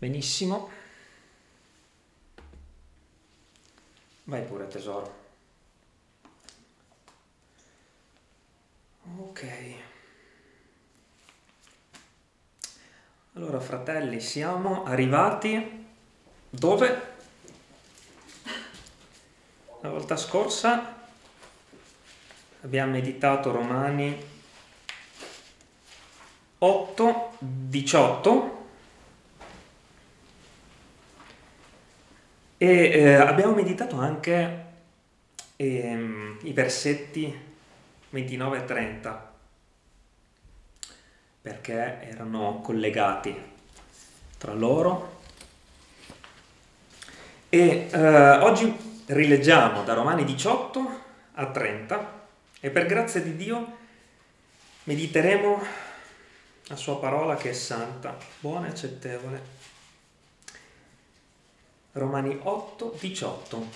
Benissimo. Vai pure tesoro. Ok. Allora fratelli, siamo arrivati dove? La volta scorsa abbiamo meditato Romani 8, 18 E eh, abbiamo meditato anche ehm, i versetti 29 e 30 perché erano collegati tra loro. E eh, oggi rileggiamo da Romani 18 a 30 e per grazia di Dio mediteremo la sua parola che è santa, buona e accettevole Romani 8, 18.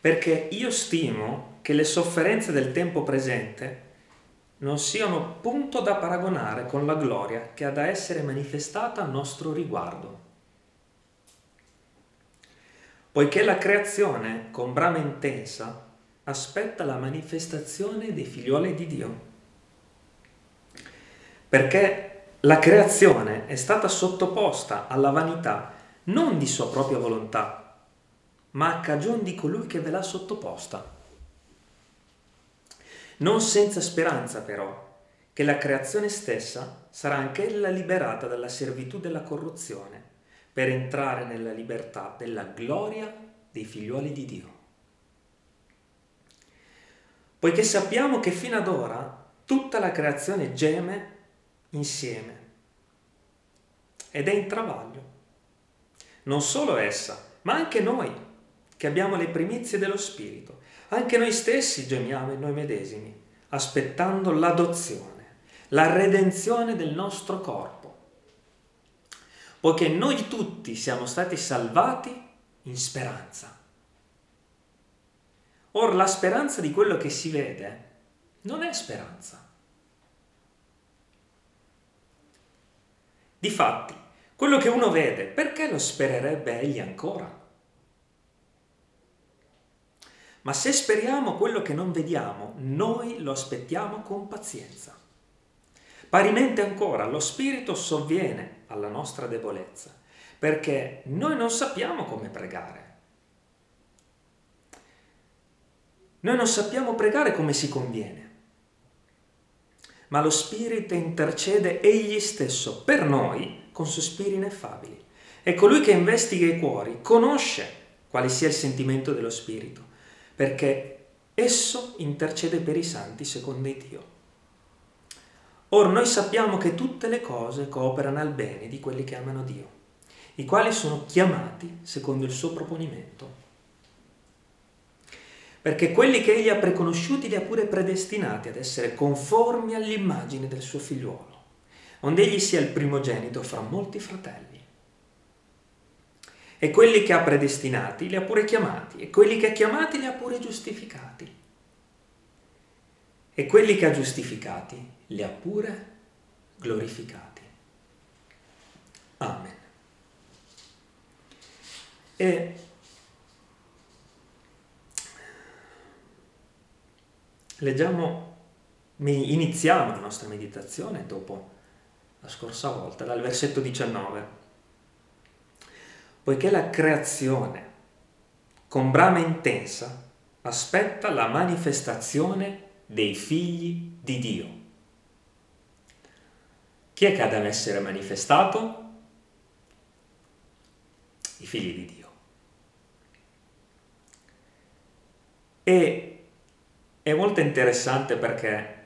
Perché io stimo che le sofferenze del tempo presente non siano punto da paragonare con la gloria che ha da essere manifestata a nostro riguardo. Poiché la creazione, con brama intensa, aspetta la manifestazione dei figlioli di Dio. Perché la creazione è stata sottoposta alla vanità non di sua propria volontà, ma a cagion di colui che ve l'ha sottoposta. Non senza speranza però che la creazione stessa sarà anch'ella liberata dalla servitù della corruzione per entrare nella libertà della gloria dei figliuoli di Dio. Poiché sappiamo che fino ad ora tutta la creazione geme insieme ed è in travaglio. Non solo essa, ma anche noi che abbiamo le primizie dello Spirito, anche noi stessi gemiamo in noi medesimi, aspettando l'adozione, la redenzione del nostro corpo. Poiché noi tutti siamo stati salvati in speranza. Or la speranza di quello che si vede non è speranza Difatti, quello che uno vede, perché lo spererebbe egli ancora? Ma se speriamo quello che non vediamo, noi lo aspettiamo con pazienza. Parimente ancora, lo Spirito sovviene alla nostra debolezza, perché noi non sappiamo come pregare. Noi non sappiamo pregare come si conviene ma lo Spirito intercede egli stesso per noi con sospiri ineffabili. E colui che investiga i cuori conosce quale sia il sentimento dello Spirito, perché esso intercede per i santi secondo Dio. Or noi sappiamo che tutte le cose cooperano al bene di quelli che amano Dio, i quali sono chiamati secondo il suo proponimento perché quelli che egli ha preconosciuti li ha pure predestinati ad essere conformi all'immagine del suo figliuolo, onde egli sia il primogenito fra molti fratelli. E quelli che ha predestinati li ha pure chiamati, e quelli che ha chiamati li ha pure giustificati. E quelli che ha giustificati li ha pure glorificati. Amen. E leggiamo, iniziamo la nostra meditazione dopo la scorsa volta, dal versetto 19. Poiché la creazione, con brama intensa, aspetta la manifestazione dei figli di Dio. Chi è che ha da essere manifestato? I figli di Dio. E è molto interessante perché,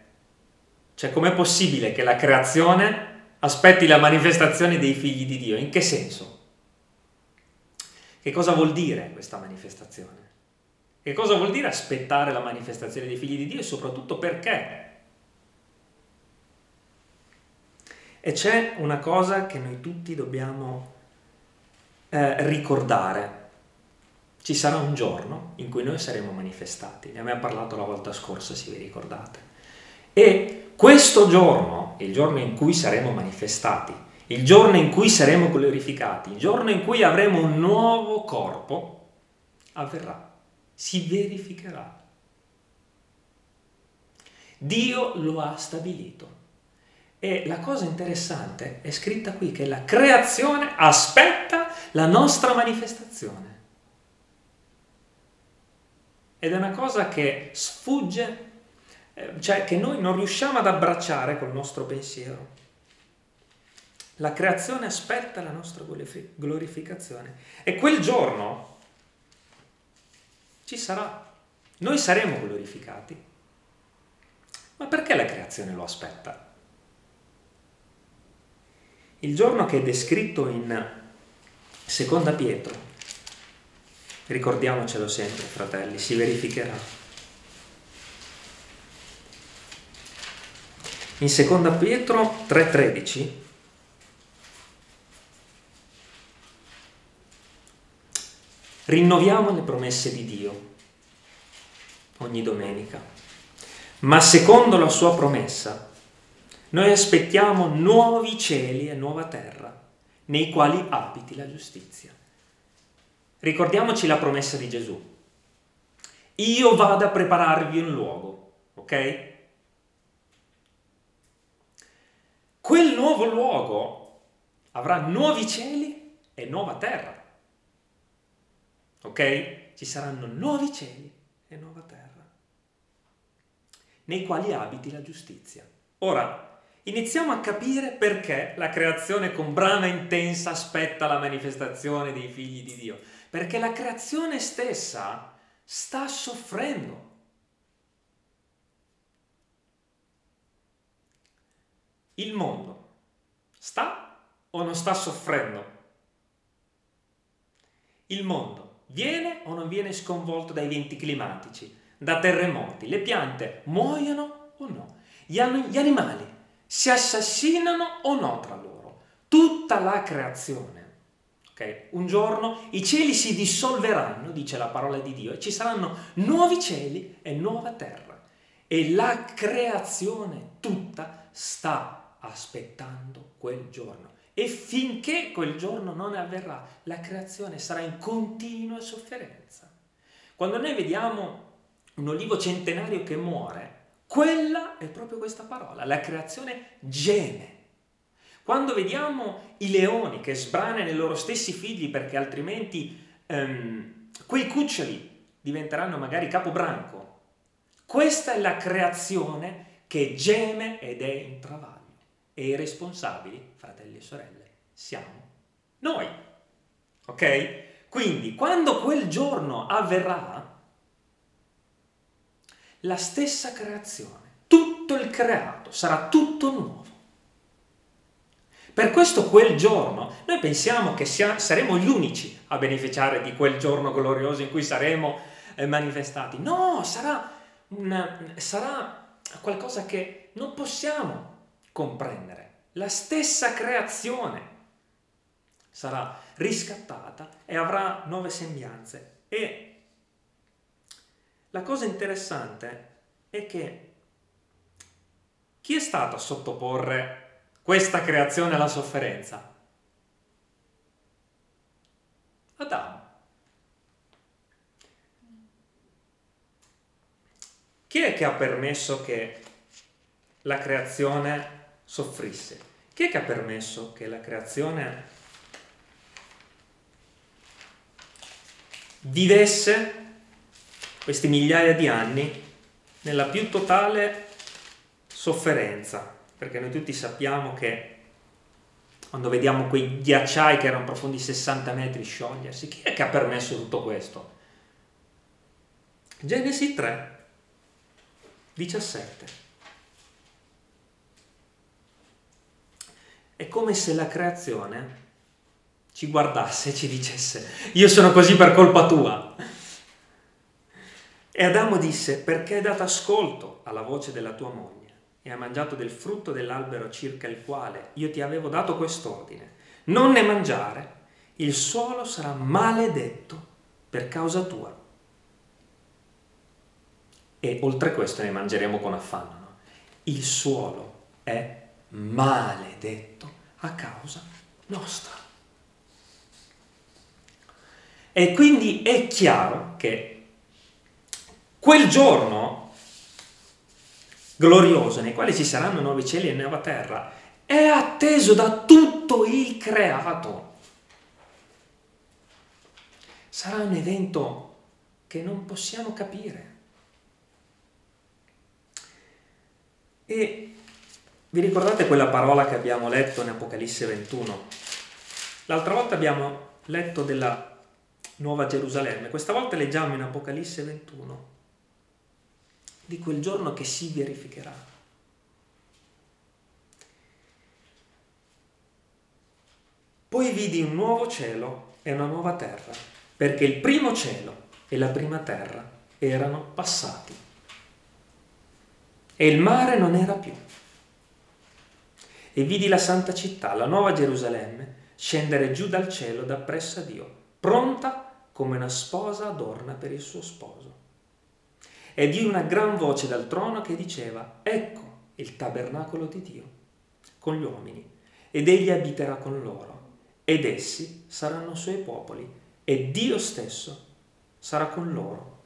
cioè, com'è possibile che la creazione aspetti la manifestazione dei figli di Dio? In che senso? Che cosa vuol dire questa manifestazione? Che cosa vuol dire aspettare la manifestazione dei figli di Dio e soprattutto perché? E c'è una cosa che noi tutti dobbiamo eh, ricordare ci sarà un giorno in cui noi saremo manifestati. Ne abbiamo parlato la volta scorsa, se vi ricordate. E questo giorno, il giorno in cui saremo manifestati, il giorno in cui saremo glorificati, il giorno in cui avremo un nuovo corpo, avverrà, si verificherà. Dio lo ha stabilito. E la cosa interessante è scritta qui che la creazione aspetta la nostra manifestazione. Ed è una cosa che sfugge, eh, cioè che noi non riusciamo ad abbracciare col nostro pensiero. La creazione aspetta la nostra glorificazione. E quel giorno ci sarà. Noi saremo glorificati. Ma perché la creazione lo aspetta? Il giorno che è descritto in Seconda Pietro, ricordiamocelo sempre, fratelli, si verificherà. In Seconda Pietro 3:13 rinnoviamo le promesse di Dio ogni domenica, ma secondo la sua promessa noi aspettiamo nuovi cieli e nuova terra, nei quali abiti la giustizia. Ricordiamoci la promessa di Gesù. Io vado a prepararvi un luogo, ok? Quel nuovo luogo avrà nuovi cieli e nuova terra. Ok? Ci saranno nuovi cieli e nuova terra, nei quali abiti la giustizia. Ora, iniziamo a capire perché la creazione con brama intensa aspetta la manifestazione dei figli di Dio. Perché la creazione stessa sta soffrendo. Il mondo sta o non sta soffrendo? Il mondo viene o non viene sconvolto dai venti climatici, da terremoti? Le piante muoiono o no? Gli, animali si assassinano o no tra loro. Tutta la creazione. Okay? Un giorno i cieli si dissolveranno, dice la parola di Dio, e ci saranno nuovi cieli e nuova terra. E la creazione tutta sta aspettando quel giorno. E finché quel giorno non avverrà, la creazione sarà in continua sofferenza. Quando noi vediamo un olivo centenario che muore, quella è proprio questa parola, la creazione geme. Quando vediamo i leoni che sbranano i loro stessi figli perché altrimenti um, quei cuccioli diventeranno magari capobranco, questa è la creazione che geme ed è in travaglio. E i responsabili, fratelli e sorelle, siamo noi. Ok? Quindi, quando quel giorno avverrà, la stessa creazione, tutto il creato, sarà tutto nuovo. Per questo quel giorno noi pensiamo che sia, saremo gli unici a beneficiare di quel giorno glorioso in cui saremo eh, manifestati. No, sarà, una, sarà qualcosa che non possiamo comprendere. La stessa creazione sarà riscattata e avrà nuove sembianze. E la cosa interessante è che chi è stato a sottoporre questa creazione alla sofferenza? Adamo. Chi è che ha permesso che la creazione soffrisse? Chi è che ha permesso che la creazione vivesse questi migliaia di anni nella più totale sofferenza, perché noi tutti sappiamo che quando vediamo quei ghiacciai che erano profondi 60 metri sciogliersi, chi è che ha permesso tutto questo? Genesi 3, 17. È come se la creazione ci guardasse e ci dicesse, io sono così per colpa tua. E Adamo disse, perché hai dato ascolto alla voce della tua moglie e hai mangiato del frutto dell'albero circa il quale io ti avevo dato quest'ordine, non ne mangiare, il suolo sarà maledetto per causa tua. E oltre a questo ne mangeremo con affanno. No? Il suolo è maledetto a causa nostra. E quindi è chiaro che quel giorno glorioso nei quali ci saranno nuovi cieli e nuova terra è atteso da tutto il creato. Sarà un evento che non possiamo capire. E vi ricordate quella parola che abbiamo letto in Apocalisse 21? L'altra volta abbiamo letto della Nuova Gerusalemme, questa volta leggiamo in Apocalisse 21 di quel giorno che si verificherà. Poi vidi un nuovo cielo e una nuova terra, perché il primo cielo e la prima terra erano passati e il mare non era più. E vidi la santa città, la nuova Gerusalemme, scendere giù dal cielo da presso a Dio, pronta come una sposa adorna per il suo sposo. E di una gran voce dal trono che diceva, ecco il tabernacolo di Dio con gli uomini, ed egli abiterà con loro, ed essi saranno suoi popoli, e Dio stesso sarà con loro,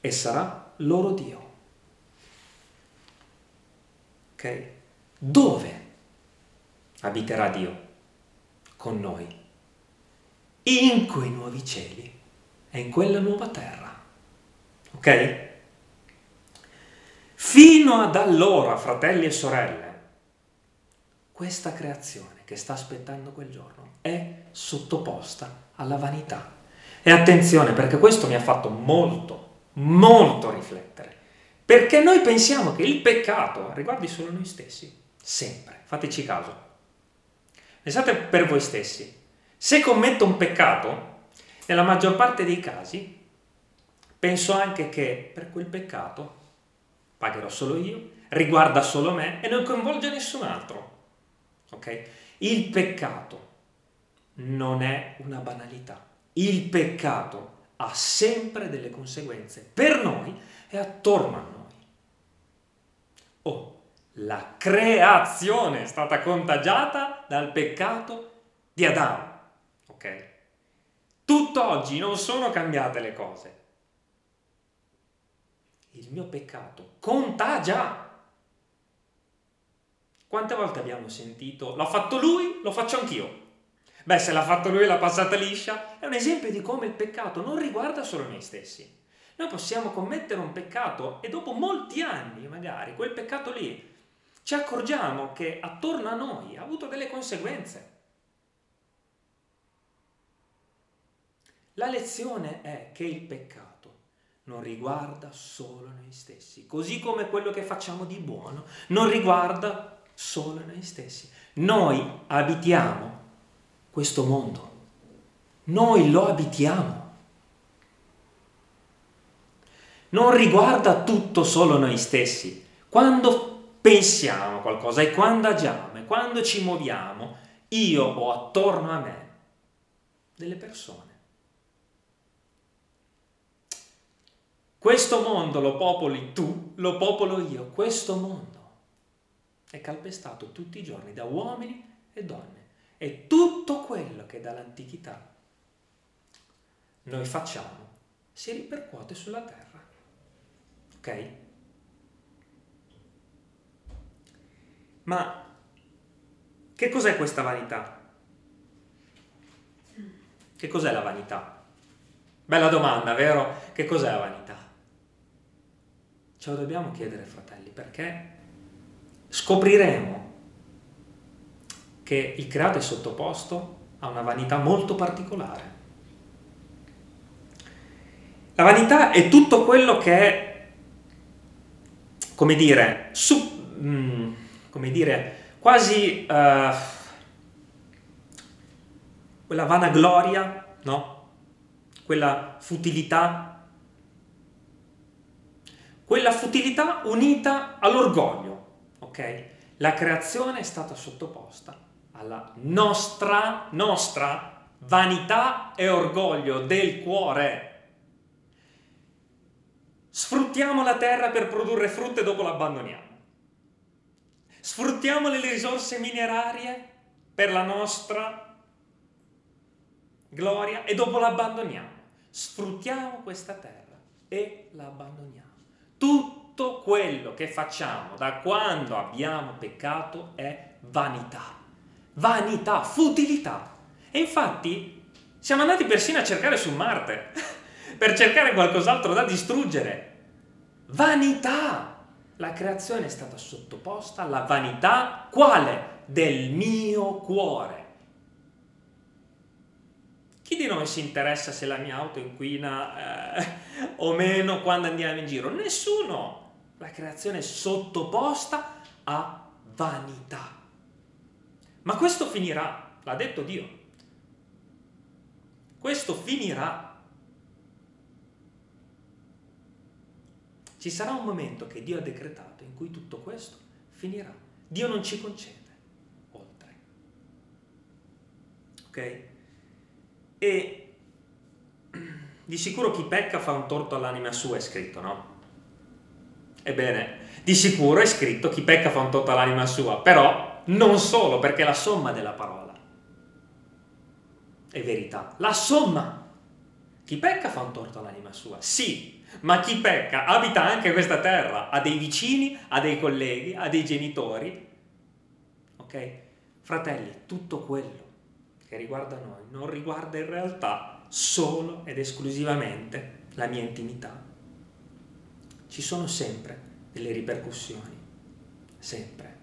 e sarà loro Dio. Ok? Dove abiterà Dio? Con noi. In quei nuovi cieli e in quella nuova terra. Ok? Fino ad allora, fratelli e sorelle, questa creazione che sta aspettando quel giorno è sottoposta alla vanità. E attenzione, perché questo mi ha fatto molto, molto riflettere. Perché noi pensiamo che il peccato riguardi solo noi stessi. Sempre. Fateci caso. Pensate per voi stessi. Se commetto un peccato, nella maggior parte dei casi, penso anche che per quel peccato pagherò solo io, riguarda solo me e non coinvolge nessun altro. Ok? Il peccato non è una banalità. Il peccato ha sempre delle conseguenze per noi e attorno a noi. Oh, la creazione è stata contagiata dal peccato di Adamo. Ok? Tutt'oggi non sono cambiate le cose. Il mio peccato contagia. Quante volte abbiamo sentito l'ha fatto lui, lo faccio anch'io. Beh, se l'ha fatto lui l'ha passata liscia, è un esempio di come il peccato non riguarda solo noi stessi. Noi possiamo commettere un peccato e dopo molti anni, magari, quel peccato lì ci accorgiamo che attorno a noi ha avuto delle conseguenze. La lezione è che il peccato non riguarda solo noi stessi, così come quello che facciamo di buono non riguarda solo noi stessi. Noi abitiamo questo mondo, noi lo abitiamo. Non riguarda tutto solo noi stessi. Quando pensiamo a qualcosa e quando agiamo e quando ci muoviamo, io ho attorno a me delle persone. Questo mondo lo popoli tu, lo popolo io. Questo mondo è calpestato tutti i giorni da uomini e donne. E tutto quello che dall'antichità noi facciamo si ripercuote sulla terra. Ok? Ma che cos'è questa vanità? Che cos'è la vanità? Bella domanda, vero? Che cos'è la vanità? Ce lo dobbiamo chiedere, fratelli, perché scopriremo che il creato è sottoposto a una vanità molto particolare. La vanità è tutto quello che è, come dire, su, mm, come dire, quasi uh, quella vanagloria, no? Quella futilità, quella futilità unita all'orgoglio, ok? La creazione è stata sottoposta alla nostra, nostra vanità e orgoglio del cuore. Sfruttiamo la terra per produrre frutto e dopo l'abbandoniamo. Sfruttiamo le risorse minerarie per la nostra gloria e dopo l'abbandoniamo. Sfruttiamo questa terra e la abbandoniamo. Tutto quello che facciamo da quando abbiamo peccato è vanità. Vanità, futilità. E infatti siamo andati persino a cercare su Marte per cercare qualcos'altro da distruggere. Vanità! La creazione è stata sottoposta alla vanità quale? Del mio cuore. Chi di noi si interessa se la mia auto inquina eh, o meno quando andiamo in giro? Nessuno. La creazione è sottoposta a vanità. Ma questo finirà, l'ha detto Dio. Questo finirà Ci sarà un momento che Dio ha decretato in cui tutto questo finirà. Dio non ci concede oltre. Ok? E di sicuro chi pecca fa un torto all'anima sua, è scritto, no? Ebbene, di sicuro è scritto chi pecca fa un torto all'anima sua, però non solo perché la somma della parola è verità. La somma. Chi pecca fa un torto all'anima sua, sì, ma chi pecca abita anche questa terra, ha dei vicini, ha dei colleghi, ha dei genitori. Ok? Fratelli, tutto quello che riguarda noi non riguarda in realtà solo ed esclusivamente la mia intimità. Ci sono sempre delle ripercussioni, sempre.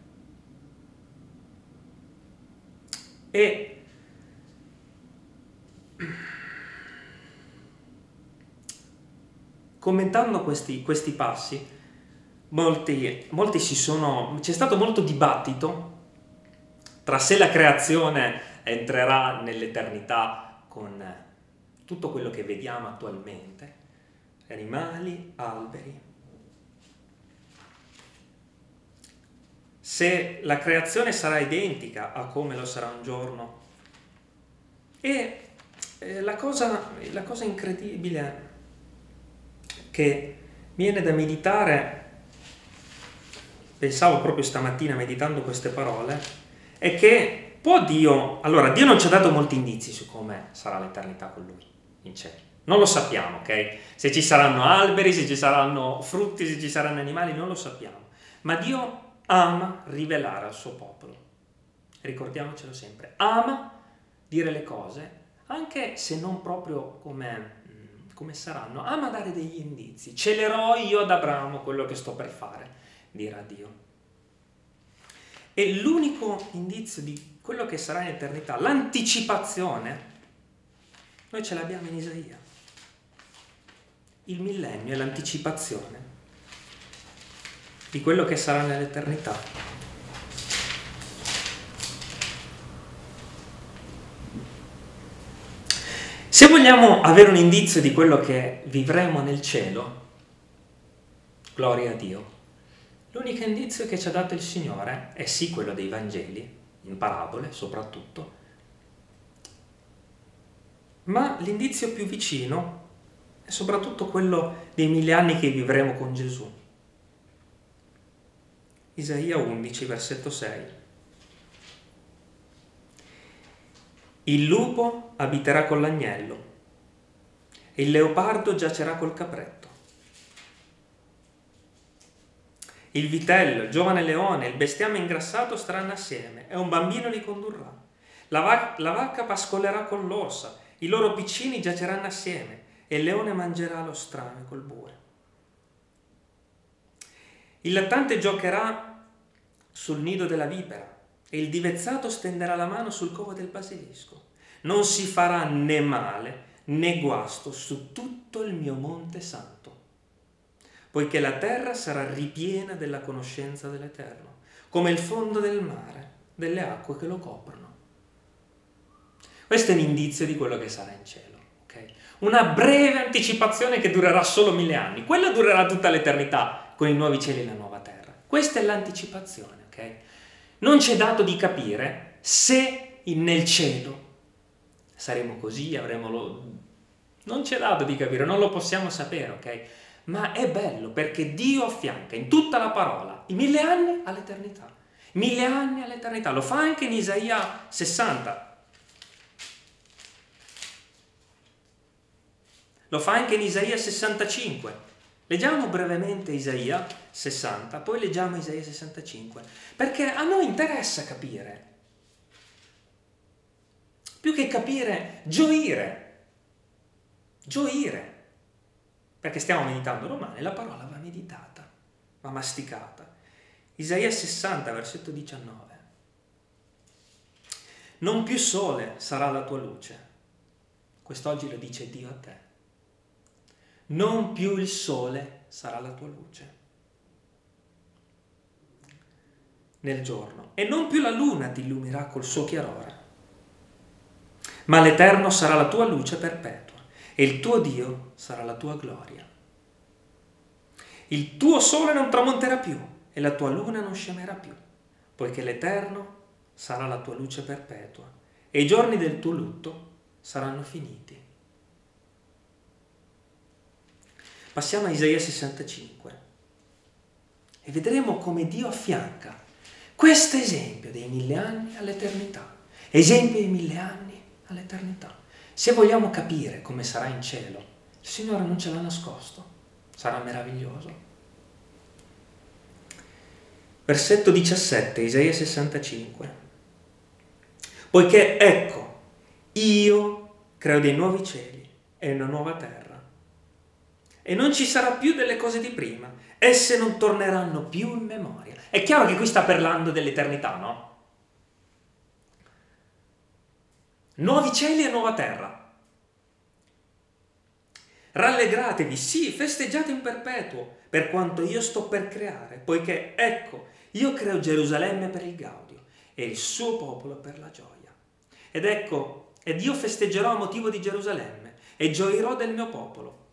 E commentando questi, questi passi, molti, molti si sono, c'è stato molto dibattito tra se la creazione entrerà nell'eternità con tutto quello che vediamo attualmente, animali, alberi, se la creazione sarà identica a come lo sarà un giorno. E eh, la, cosa, la cosa incredibile che viene da meditare, pensavo proprio stamattina meditando queste parole, è che può Dio, allora Dio non ci ha dato molti indizi su come sarà l'eternità con Lui in cielo. Non lo sappiamo, ok? Se ci saranno alberi, se ci saranno frutti, se ci saranno animali, non lo sappiamo. Ma Dio ama rivelare al suo popolo. Ricordiamocelo sempre. Ama dire le cose, anche se non proprio come come saranno? Ama dare degli indizi. Celerò io ad Abramo quello che sto per fare, dirà Dio. E l'unico indizio di quello che sarà in eternità, l'anticipazione, noi ce l'abbiamo in Isaia. Il millennio è l'anticipazione di quello che sarà nell'eternità. Se vogliamo avere un indizio di quello che vivremo nel cielo, gloria a Dio, l'unico indizio che ci ha dato il Signore è sì quello dei Vangeli, in parabole soprattutto, ma l'indizio più vicino è soprattutto quello dei mille anni che vivremo con Gesù. Isaia 11, versetto 6. Il lupo abiterà con l'agnello e il leopardo giacerà col capretto. Il vitello, il giovane leone, il bestiame ingrassato staranno assieme e un bambino li condurrà. La, va- la vacca pascolerà con l'orsa, i loro piccini giaceranno assieme e il leone mangerà lo strame col bue. Il lattante giocherà sul nido della vipera e il divezzato stenderà la mano sul covo del basilisco. Non si farà né male né guasto su tutto il mio monte santo, poiché la terra sarà ripiena della conoscenza dell'Eterno, come il fondo del mare, delle acque che lo coprono. Questo è un indizio di quello che sarà in cielo. Okay? Una breve anticipazione che durerà solo mille anni, quella durerà tutta l'eternità con i nuovi cieli e la nuova terra. Questa è l'anticipazione. Okay? Non c'è dato di capire se nel cielo saremo così, avremo lo... Non c'è dato di capire, non lo possiamo sapere, ok? Ma è bello perché Dio affianca in tutta la parola i mille anni all'eternità. Mille anni all'eternità. Lo fa anche in Isaia 60. Lo fa anche in Isaia 65. Leggiamo brevemente Isaia 60, poi leggiamo Isaia 65, perché a noi interessa capire. Più che capire, gioire. Gioire. Perché stiamo meditando romani, la parola va meditata, va masticata. Isaia 60, versetto 19. Non più sole sarà la tua luce. Quest'oggi lo dice Dio a te non più il sole sarà la tua luce nel giorno e non più la luna ti illuminerà col suo chiarore, ma l'Eterno sarà la tua luce perpetua e il tuo Dio sarà la tua gloria. Il tuo sole non tramonterà più e la tua luna non scemerà più, poiché l'Eterno sarà la tua luce perpetua e i giorni del tuo lutto saranno finiti. Passiamo a Isaia 65 e vedremo come Dio affianca questo esempio dei mille anni all'eternità, esempio dei mille anni all'eternità. Se vogliamo capire come sarà in cielo, il Signore non ce l'ha nascosto, sarà meraviglioso. Versetto 17, Isaia 65. Poiché ecco, io creo dei nuovi cieli e una nuova terra e non ci sarà più delle cose di prima. Esse non torneranno più in memoria. È chiaro che qui sta parlando dell'eternità, no? Nuovi cieli e nuova terra. Rallegratevi, sì, festeggiate in perpetuo, per quanto io sto per creare, poiché ecco, io creo Gerusalemme per il gaudio e il suo popolo per la gioia. Ed ecco, ed io festeggerò a motivo di Gerusalemme e gioirò del mio popolo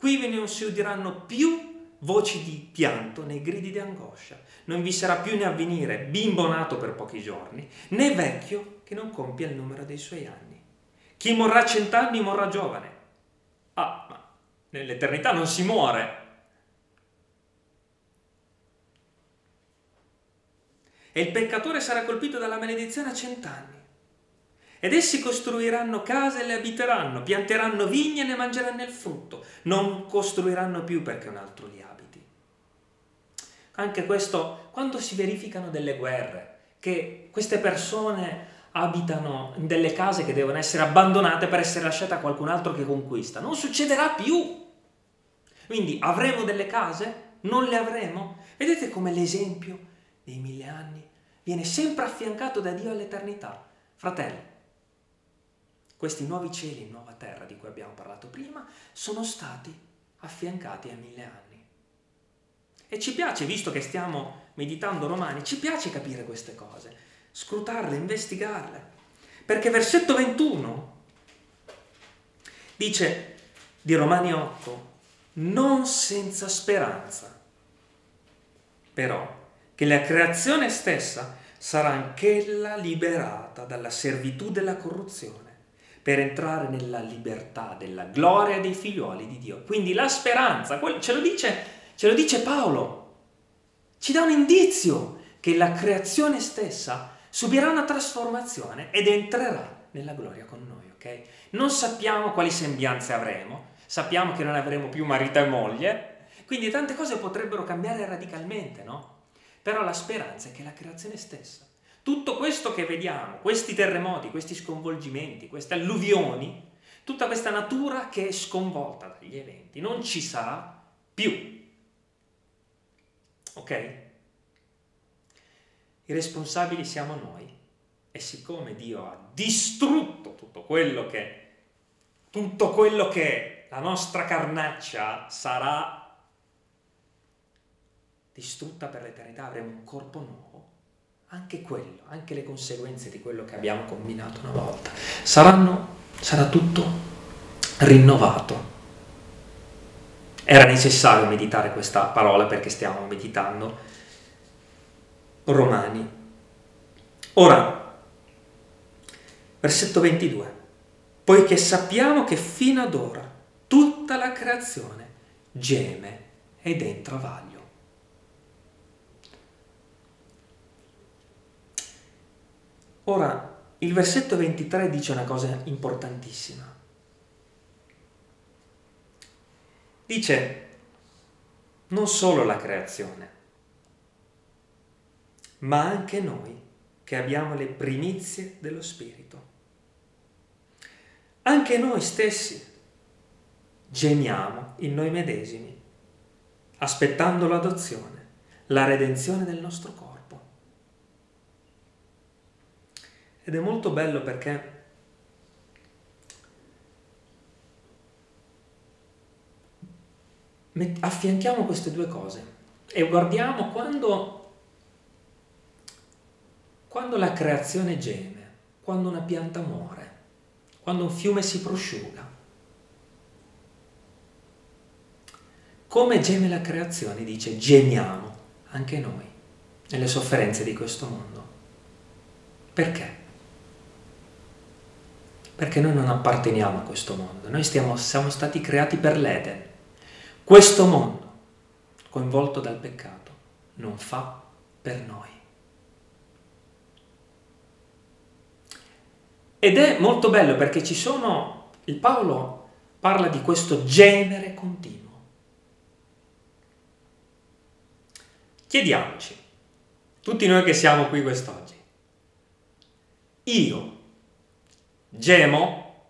Qui non si udiranno più voci di pianto né gridi di angoscia. Non vi sarà più né avvenire bimbo nato per pochi giorni, né vecchio che non compia il numero dei suoi anni. Chi morrà cent'anni morrà giovane. Ah, ma nell'eternità non si muore. E il peccatore sarà colpito dalla maledizione a cent'anni. Ed essi costruiranno case e le abiteranno, pianteranno vigne e ne mangeranno il frutto. Non costruiranno più perché un altro li abiti. Anche questo, quando si verificano delle guerre, che queste persone abitano in delle case che devono essere abbandonate per essere lasciate a qualcun altro che conquista, non succederà più. Quindi avremo delle case? Non le avremo? Vedete come l'esempio dei mille anni viene sempre affiancato da Dio all'eternità. Fratelli, questi nuovi cieli e nuova terra di cui abbiamo parlato prima sono stati affiancati a mille anni. E ci piace, visto che stiamo meditando Romani, ci piace capire queste cose, scrutarle, investigarle. Perché versetto 21 dice di Romani 8, non senza speranza, però che la creazione stessa sarà anch'ella liberata dalla servitù della corruzione per entrare nella libertà della gloria dei figlioli di Dio. Quindi la speranza, ce lo dice, ce lo dice Paolo, ci dà un indizio che la creazione stessa subirà una trasformazione ed entrerà nella gloria con noi, ok? Non sappiamo quali sembianze avremo, sappiamo che non avremo più marito e moglie, quindi tante cose potrebbero cambiare radicalmente, no? Però la speranza è che la creazione stessa tutto questo che vediamo, questi terremoti, questi sconvolgimenti, queste alluvioni, tutta questa natura che è sconvolta dagli eventi, non ci sarà più. Ok? I responsabili siamo noi. E siccome Dio ha distrutto tutto quello che, tutto quello che la nostra carnaccia sarà distrutta per l'eternità, avremo un corpo nuovo anche quello, anche le conseguenze di quello che abbiamo combinato una volta, saranno, sarà tutto rinnovato. Era necessario meditare questa parola perché stiamo meditando Romani. Ora, versetto 22, poiché sappiamo che fino ad ora tutta la creazione geme ed entra vaglio. Ora, il versetto 23 dice una cosa importantissima. Dice, non solo la creazione, ma anche noi che abbiamo le primizie dello Spirito. Anche noi stessi gemiamo in noi medesimi, aspettando l'adozione, la redenzione del nostro corpo. Ed è molto bello perché affianchiamo queste due cose e guardiamo quando, quando la creazione geme, quando una pianta muore, quando un fiume si prosciuga. Come geme la creazione, dice, gemiamo anche noi nelle sofferenze di questo mondo. Perché? Perché noi non apparteniamo a questo mondo, noi stiamo, siamo stati creati per l'Eden. Questo mondo, coinvolto dal peccato, non fa per noi. Ed è molto bello perché ci sono, il Paolo parla di questo genere continuo. Chiediamoci, tutti noi che siamo qui quest'oggi, io gemo?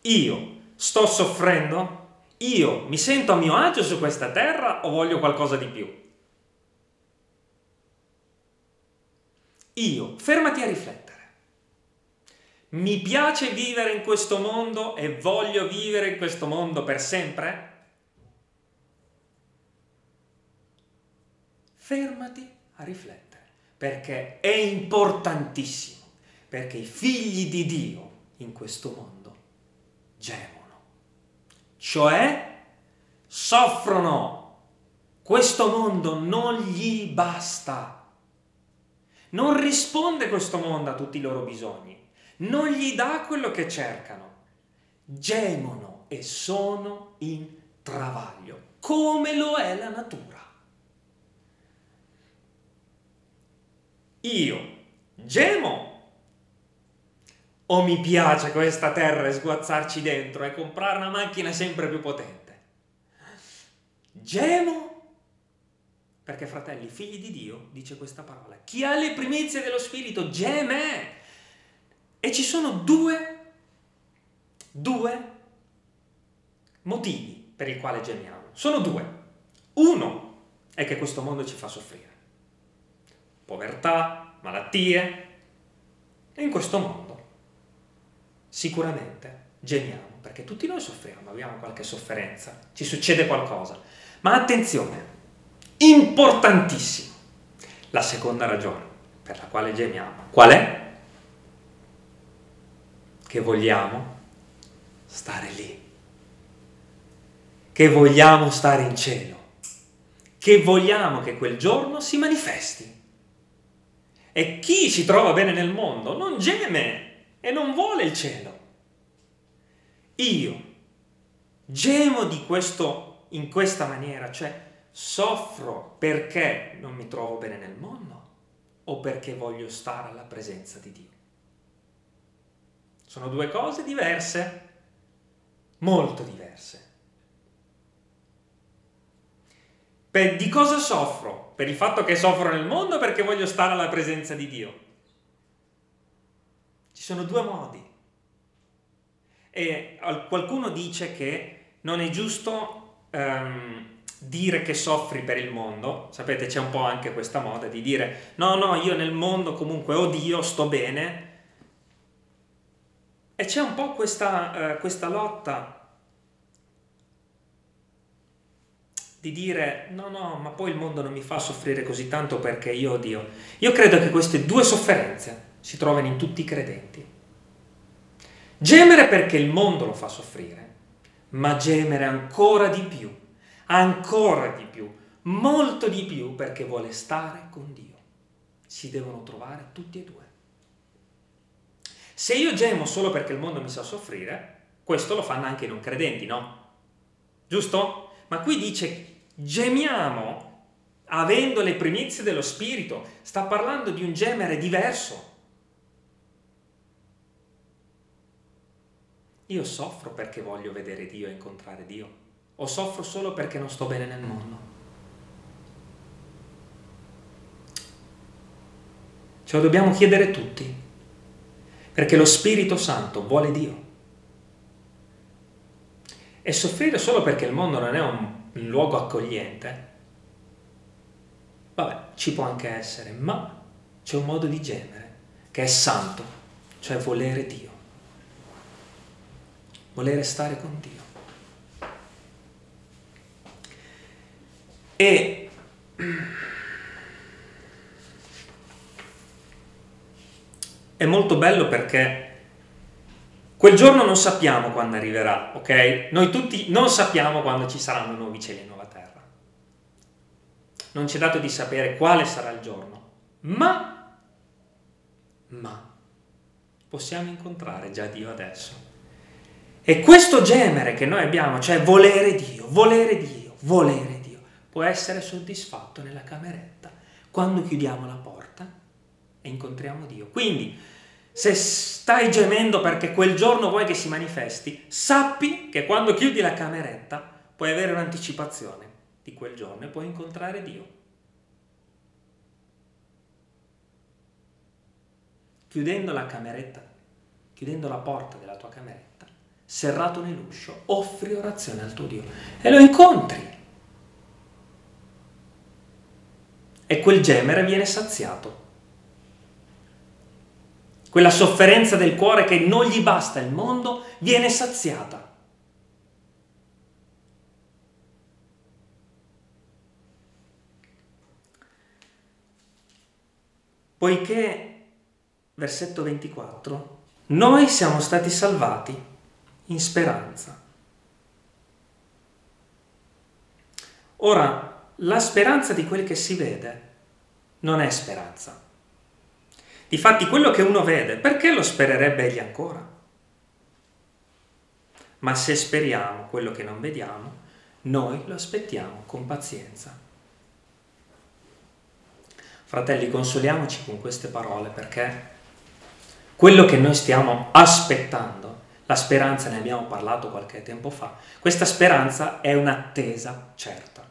Io sto soffrendo? Io mi sento a mio agio su questa terra o voglio qualcosa di più? Io, fermati a riflettere. Mi piace vivere in questo mondo e voglio vivere in questo mondo per sempre? Fermati a riflettere, perché è importantissimo perché i figli di Dio in questo mondo gemono, cioè soffrono. Questo mondo non gli basta. Non risponde questo mondo a tutti i loro bisogni, non gli dà quello che cercano. Gemono e sono in travaglio, come lo è la natura. Io gemo o mi piace questa terra e sguazzarci dentro e comprare una macchina sempre più potente? Gemo perché fratelli, figli di Dio, dice questa parola, chi ha le primizie dello Spirito geme. E ci sono due, due motivi per i quali gemiamo. Sono due. Uno è che questo mondo ci fa soffrire. Povertà, malattie. E in questo mondo sicuramente gemiamo, perché tutti noi soffriamo, abbiamo qualche sofferenza, ci succede qualcosa. Ma attenzione, importantissimo, la seconda ragione per la quale gemiamo, qual è? Che vogliamo stare lì, che vogliamo stare in cielo, che vogliamo che quel giorno si manifesti. E chi si trova bene nel mondo non geme e non vuole il cielo. Io gemo di questo in questa maniera, cioè soffro perché non mi trovo bene nel mondo o perché voglio stare alla presenza di Dio. Sono due cose diverse, molto diverse. Per, di cosa soffro? Per il fatto che soffro nel mondo o perché voglio stare alla presenza di Dio? Sono due modi. E qualcuno dice che non è giusto um, dire che soffri per il mondo. Sapete, c'è un po' anche questa moda di dire no, no, io nel mondo comunque ho Dio, sto bene. E c'è un po' questa, uh, questa lotta di dire no, no, ma poi il mondo non mi fa soffrire così tanto perché io ho Dio. Io credo che queste due sofferenze si trovano in tutti i credenti. Gemere perché il mondo lo fa soffrire, ma gemere ancora di più, ancora di più, molto di più perché vuole stare con Dio. Si devono trovare tutti e due. Se io gemo solo perché il mondo mi sa soffrire, questo lo fanno anche i non credenti, no? Giusto? Ma qui dice gemiamo avendo le primizie dello Spirito, sta parlando di un gemere diverso Io soffro perché voglio vedere Dio e incontrare Dio, o soffro solo perché non sto bene nel mondo. Ce lo dobbiamo chiedere tutti, perché lo Spirito Santo vuole Dio. E soffrire solo perché il mondo non è un luogo accogliente, vabbè, ci può anche essere, ma c'è un modo di genere che è santo, cioè volere Dio, volere stare con Dio. E è molto bello perché quel giorno non sappiamo quando arriverà, ok? Noi tutti non sappiamo quando ci saranno nuovi cieli e nuova terra. Non ci è dato di sapere quale sarà il giorno, ma, ma possiamo incontrare già Dio adesso. E questo gemere che noi abbiamo, cioè volere Dio, volere Dio, volere Dio, può essere soddisfatto nella cameretta quando chiudiamo la porta e incontriamo Dio. Quindi, se stai gemendo perché quel giorno vuoi che si manifesti, sappi che quando chiudi la cameretta puoi avere un'anticipazione di quel giorno e puoi incontrare Dio. Chiudendo la cameretta, chiudendo la porta della tua cameretta, serrato nell'uscio, offri orazione al tuo Dio e lo incontri. E quel gemere viene saziato quella sofferenza del cuore che non gli basta il mondo, viene saziata. Poiché, versetto 24, noi siamo stati salvati in speranza. Ora, la speranza di quel che si vede non è speranza. Difatti quello che uno vede, perché lo spererebbe egli ancora? Ma se speriamo quello che non vediamo, noi lo aspettiamo con pazienza. Fratelli, consoliamoci con queste parole perché quello che noi stiamo aspettando, la speranza ne abbiamo parlato qualche tempo fa, questa speranza è un'attesa certa.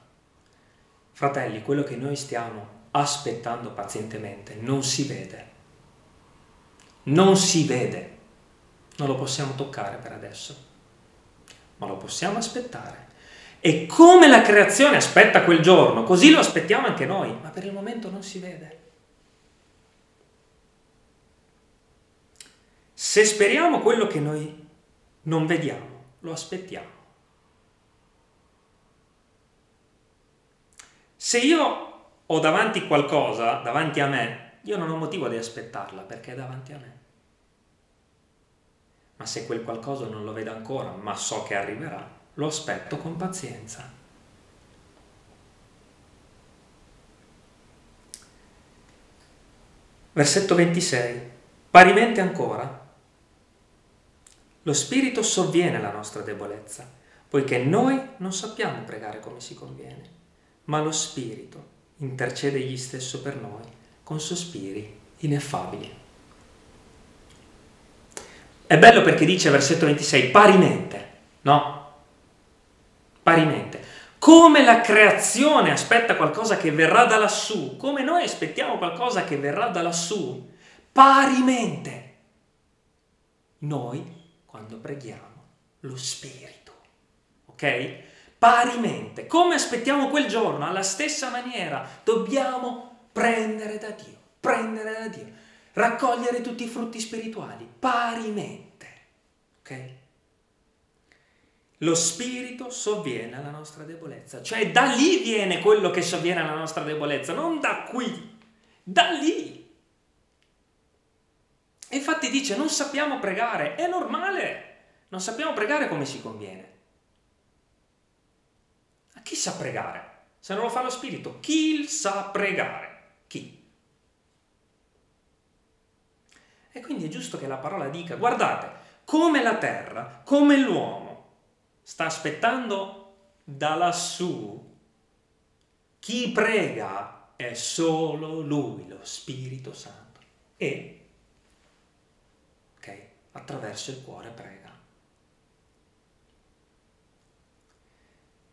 Fratelli, quello che noi stiamo aspettando pazientemente non si vede, non si vede, non lo possiamo toccare per adesso, ma lo possiamo aspettare. E come la creazione aspetta quel giorno, così lo aspettiamo anche noi, ma per il momento non si vede. Se speriamo quello che noi non vediamo, lo aspettiamo. Se io ho davanti qualcosa, davanti a me, io non ho motivo di aspettarla perché è davanti a me. Ma se quel qualcosa non lo vedo ancora, ma so che arriverà, lo aspetto con pazienza. Versetto 26. Parimente ancora, lo Spirito sovviene alla nostra debolezza, poiché noi non sappiamo pregare come si conviene, ma lo Spirito intercede egli stesso per noi con sospiri ineffabili. È bello perché dice versetto 26, parimente, no? Parimente. Come la creazione aspetta qualcosa che verrà da lassù, come noi aspettiamo qualcosa che verrà da lassù, parimente. Noi, quando preghiamo, lo Spirito, ok? Parimente, come aspettiamo quel giorno, alla stessa maniera, dobbiamo prendere da Dio, prendere da Dio, raccogliere tutti i frutti spirituali parimente. Ok? Lo spirito sovviene alla nostra debolezza, cioè da lì viene quello che sovviene alla nostra debolezza, non da qui, da lì. E infatti dice, non sappiamo pregare, è normale, non sappiamo pregare come si conviene. A chi sa pregare? Se non lo fa lo spirito, chi sa pregare? chi. E quindi è giusto che la parola dica, guardate, come la terra, come l'uomo sta aspettando da lassù, chi prega è solo lui, lo Spirito Santo. E, attraverso il cuore prega.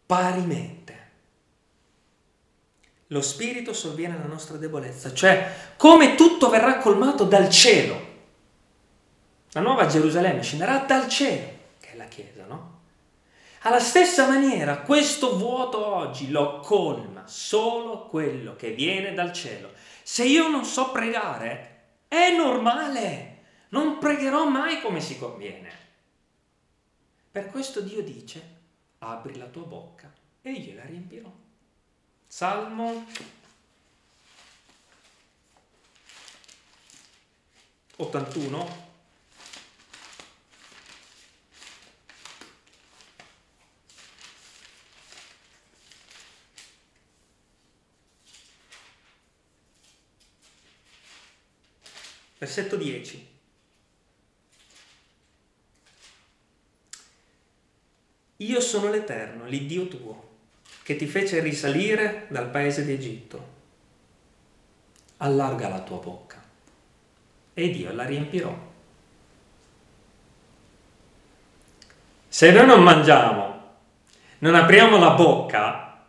Parimente, lo Spirito sovviene alla nostra debolezza, cioè come tutto verrà colmato dal cielo. La nuova Gerusalemme scenderà dal cielo, che è la Chiesa, no? Alla stessa maniera, questo vuoto oggi lo colma solo quello che viene dal cielo. Se io non so pregare, è normale non pregherò mai come si conviene. Per questo Dio dice, apri la tua bocca e io la riempirò. Salmo 81 Versetto 10. Io sono l'Eterno, l'Iddio tuo, che ti fece risalire dal paese d'Egitto. Allarga la tua bocca ed io la riempirò. Se noi non mangiamo, non apriamo la bocca,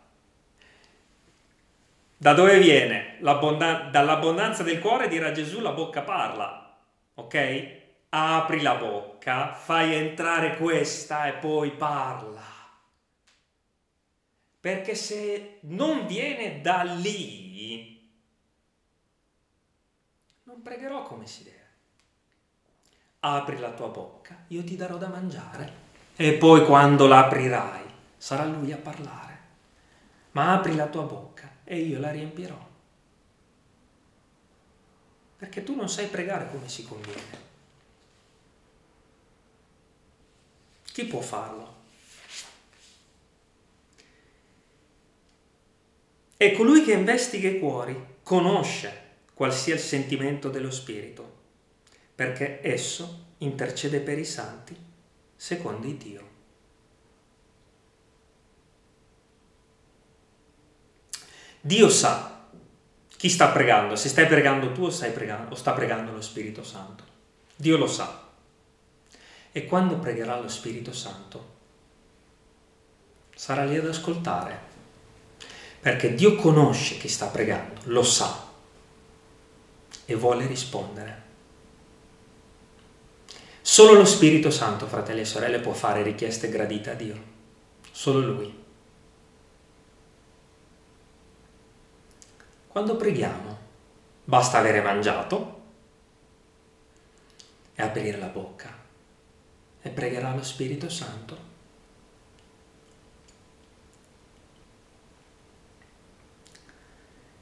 da dove viene? L'abbondan- dall'abbondanza del cuore dirà Gesù la bocca parla, ok? Apri la bocca, fai entrare questa e poi parla. Perché se non viene da lì, non pregherò come si deve. Apri la tua bocca, io ti darò da mangiare. E poi quando l'aprirai, sarà lui a parlare. Ma apri la tua bocca e io la riempirò. Perché tu non sai pregare come si conviene. Chi può farlo? E colui che investiga i cuori conosce qual sia il sentimento dello Spirito, perché esso intercede per i santi secondo Dio. Dio sa chi sta pregando, se stai pregando tu o, pregando, o sta pregando lo Spirito Santo. Dio lo sa. E quando pregherà lo Spirito Santo, sarà lì ad ascoltare, perché Dio conosce chi sta pregando, lo sa e vuole rispondere. Solo lo Spirito Santo, fratelli e sorelle, può fare richieste gradite a Dio. Solo Lui. Quando preghiamo, basta avere mangiato e aprire la bocca e pregherà lo Spirito Santo.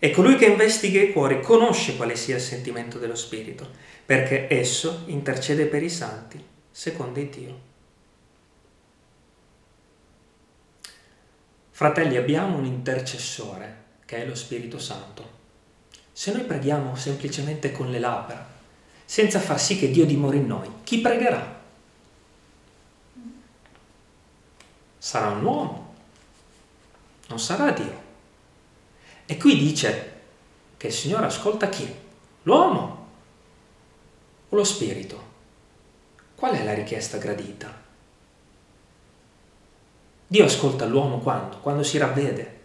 E colui che investiga i cuori conosce quale sia il sentimento dello Spirito, perché esso intercede per i santi, secondo Dio. Fratelli, abbiamo un intercessore, che è lo Spirito Santo. Se noi preghiamo semplicemente con le labbra, senza far sì che Dio dimori in noi, chi pregherà? Sarà un uomo, non sarà Dio. E qui dice che il Signore ascolta chi? L'uomo o lo spirito? Qual è la richiesta gradita? Dio ascolta l'uomo quando? Quando si ravvede.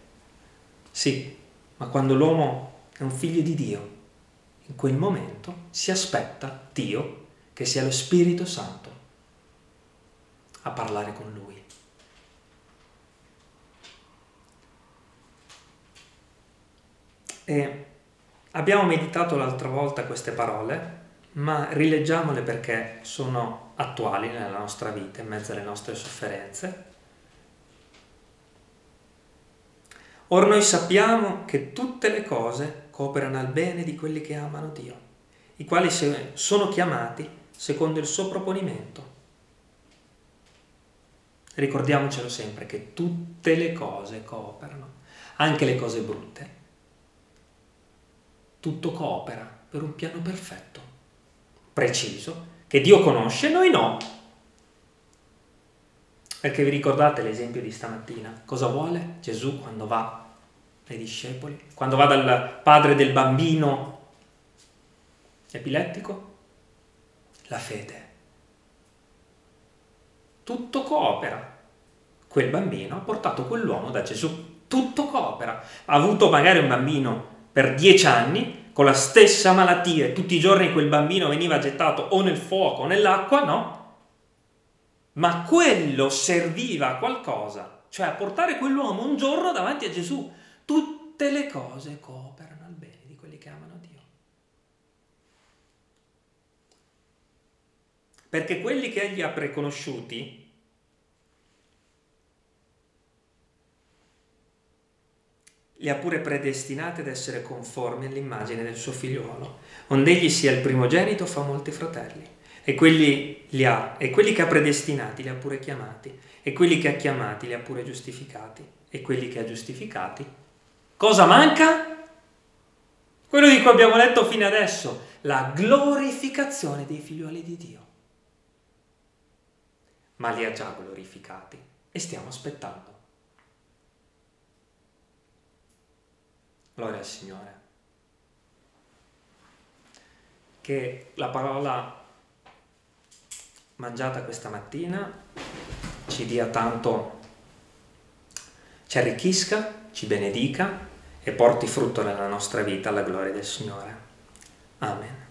Sì, ma quando l'uomo è un figlio di Dio, in quel momento si aspetta Dio che sia lo Spirito Santo a parlare con lui. E abbiamo meditato l'altra volta queste parole, ma rileggiamole perché sono attuali nella nostra vita, in mezzo alle nostre sofferenze. Or noi sappiamo che tutte le cose cooperano al bene di quelli che amano Dio, i quali sono chiamati secondo il suo proponimento. Ricordiamocelo sempre che tutte le cose cooperano, anche le cose brutte tutto coopera per un piano perfetto, preciso, che Dio conosce, noi no. Perché vi ricordate l'esempio di stamattina? Cosa vuole Gesù quando va ai discepoli? Quando va dal padre del bambino epilettico? La fede. Tutto coopera. quel bambino, ha portato quell'uomo da Gesù. Tutto coopera. Ha avuto magari un bambino per dieci anni con la stessa malattia e tutti i giorni quel bambino veniva gettato o nel fuoco o nell'acqua, no? Ma quello serviva a qualcosa, cioè a portare quell'uomo un giorno davanti a Gesù. Tutte le cose cooperano al bene di quelli che amano Dio. Perché quelli che egli ha preconosciuti, li ha pure predestinati ad essere conformi all'immagine del suo figliuolo, onde egli sia il primogenito fa molti fratelli. E quelli, li ha, e quelli che ha predestinati li ha pure chiamati, e quelli che ha chiamati li ha pure giustificati, e quelli che ha giustificati. Cosa manca? Quello di cui abbiamo letto fino adesso, la glorificazione dei figlioli di Dio. Ma li ha già glorificati e stiamo aspettando. Gloria al Signore. Che la parola mangiata questa mattina ci dia tanto, ci arricchisca, ci benedica e porti frutto nella nostra vita alla gloria del Signore. Amen.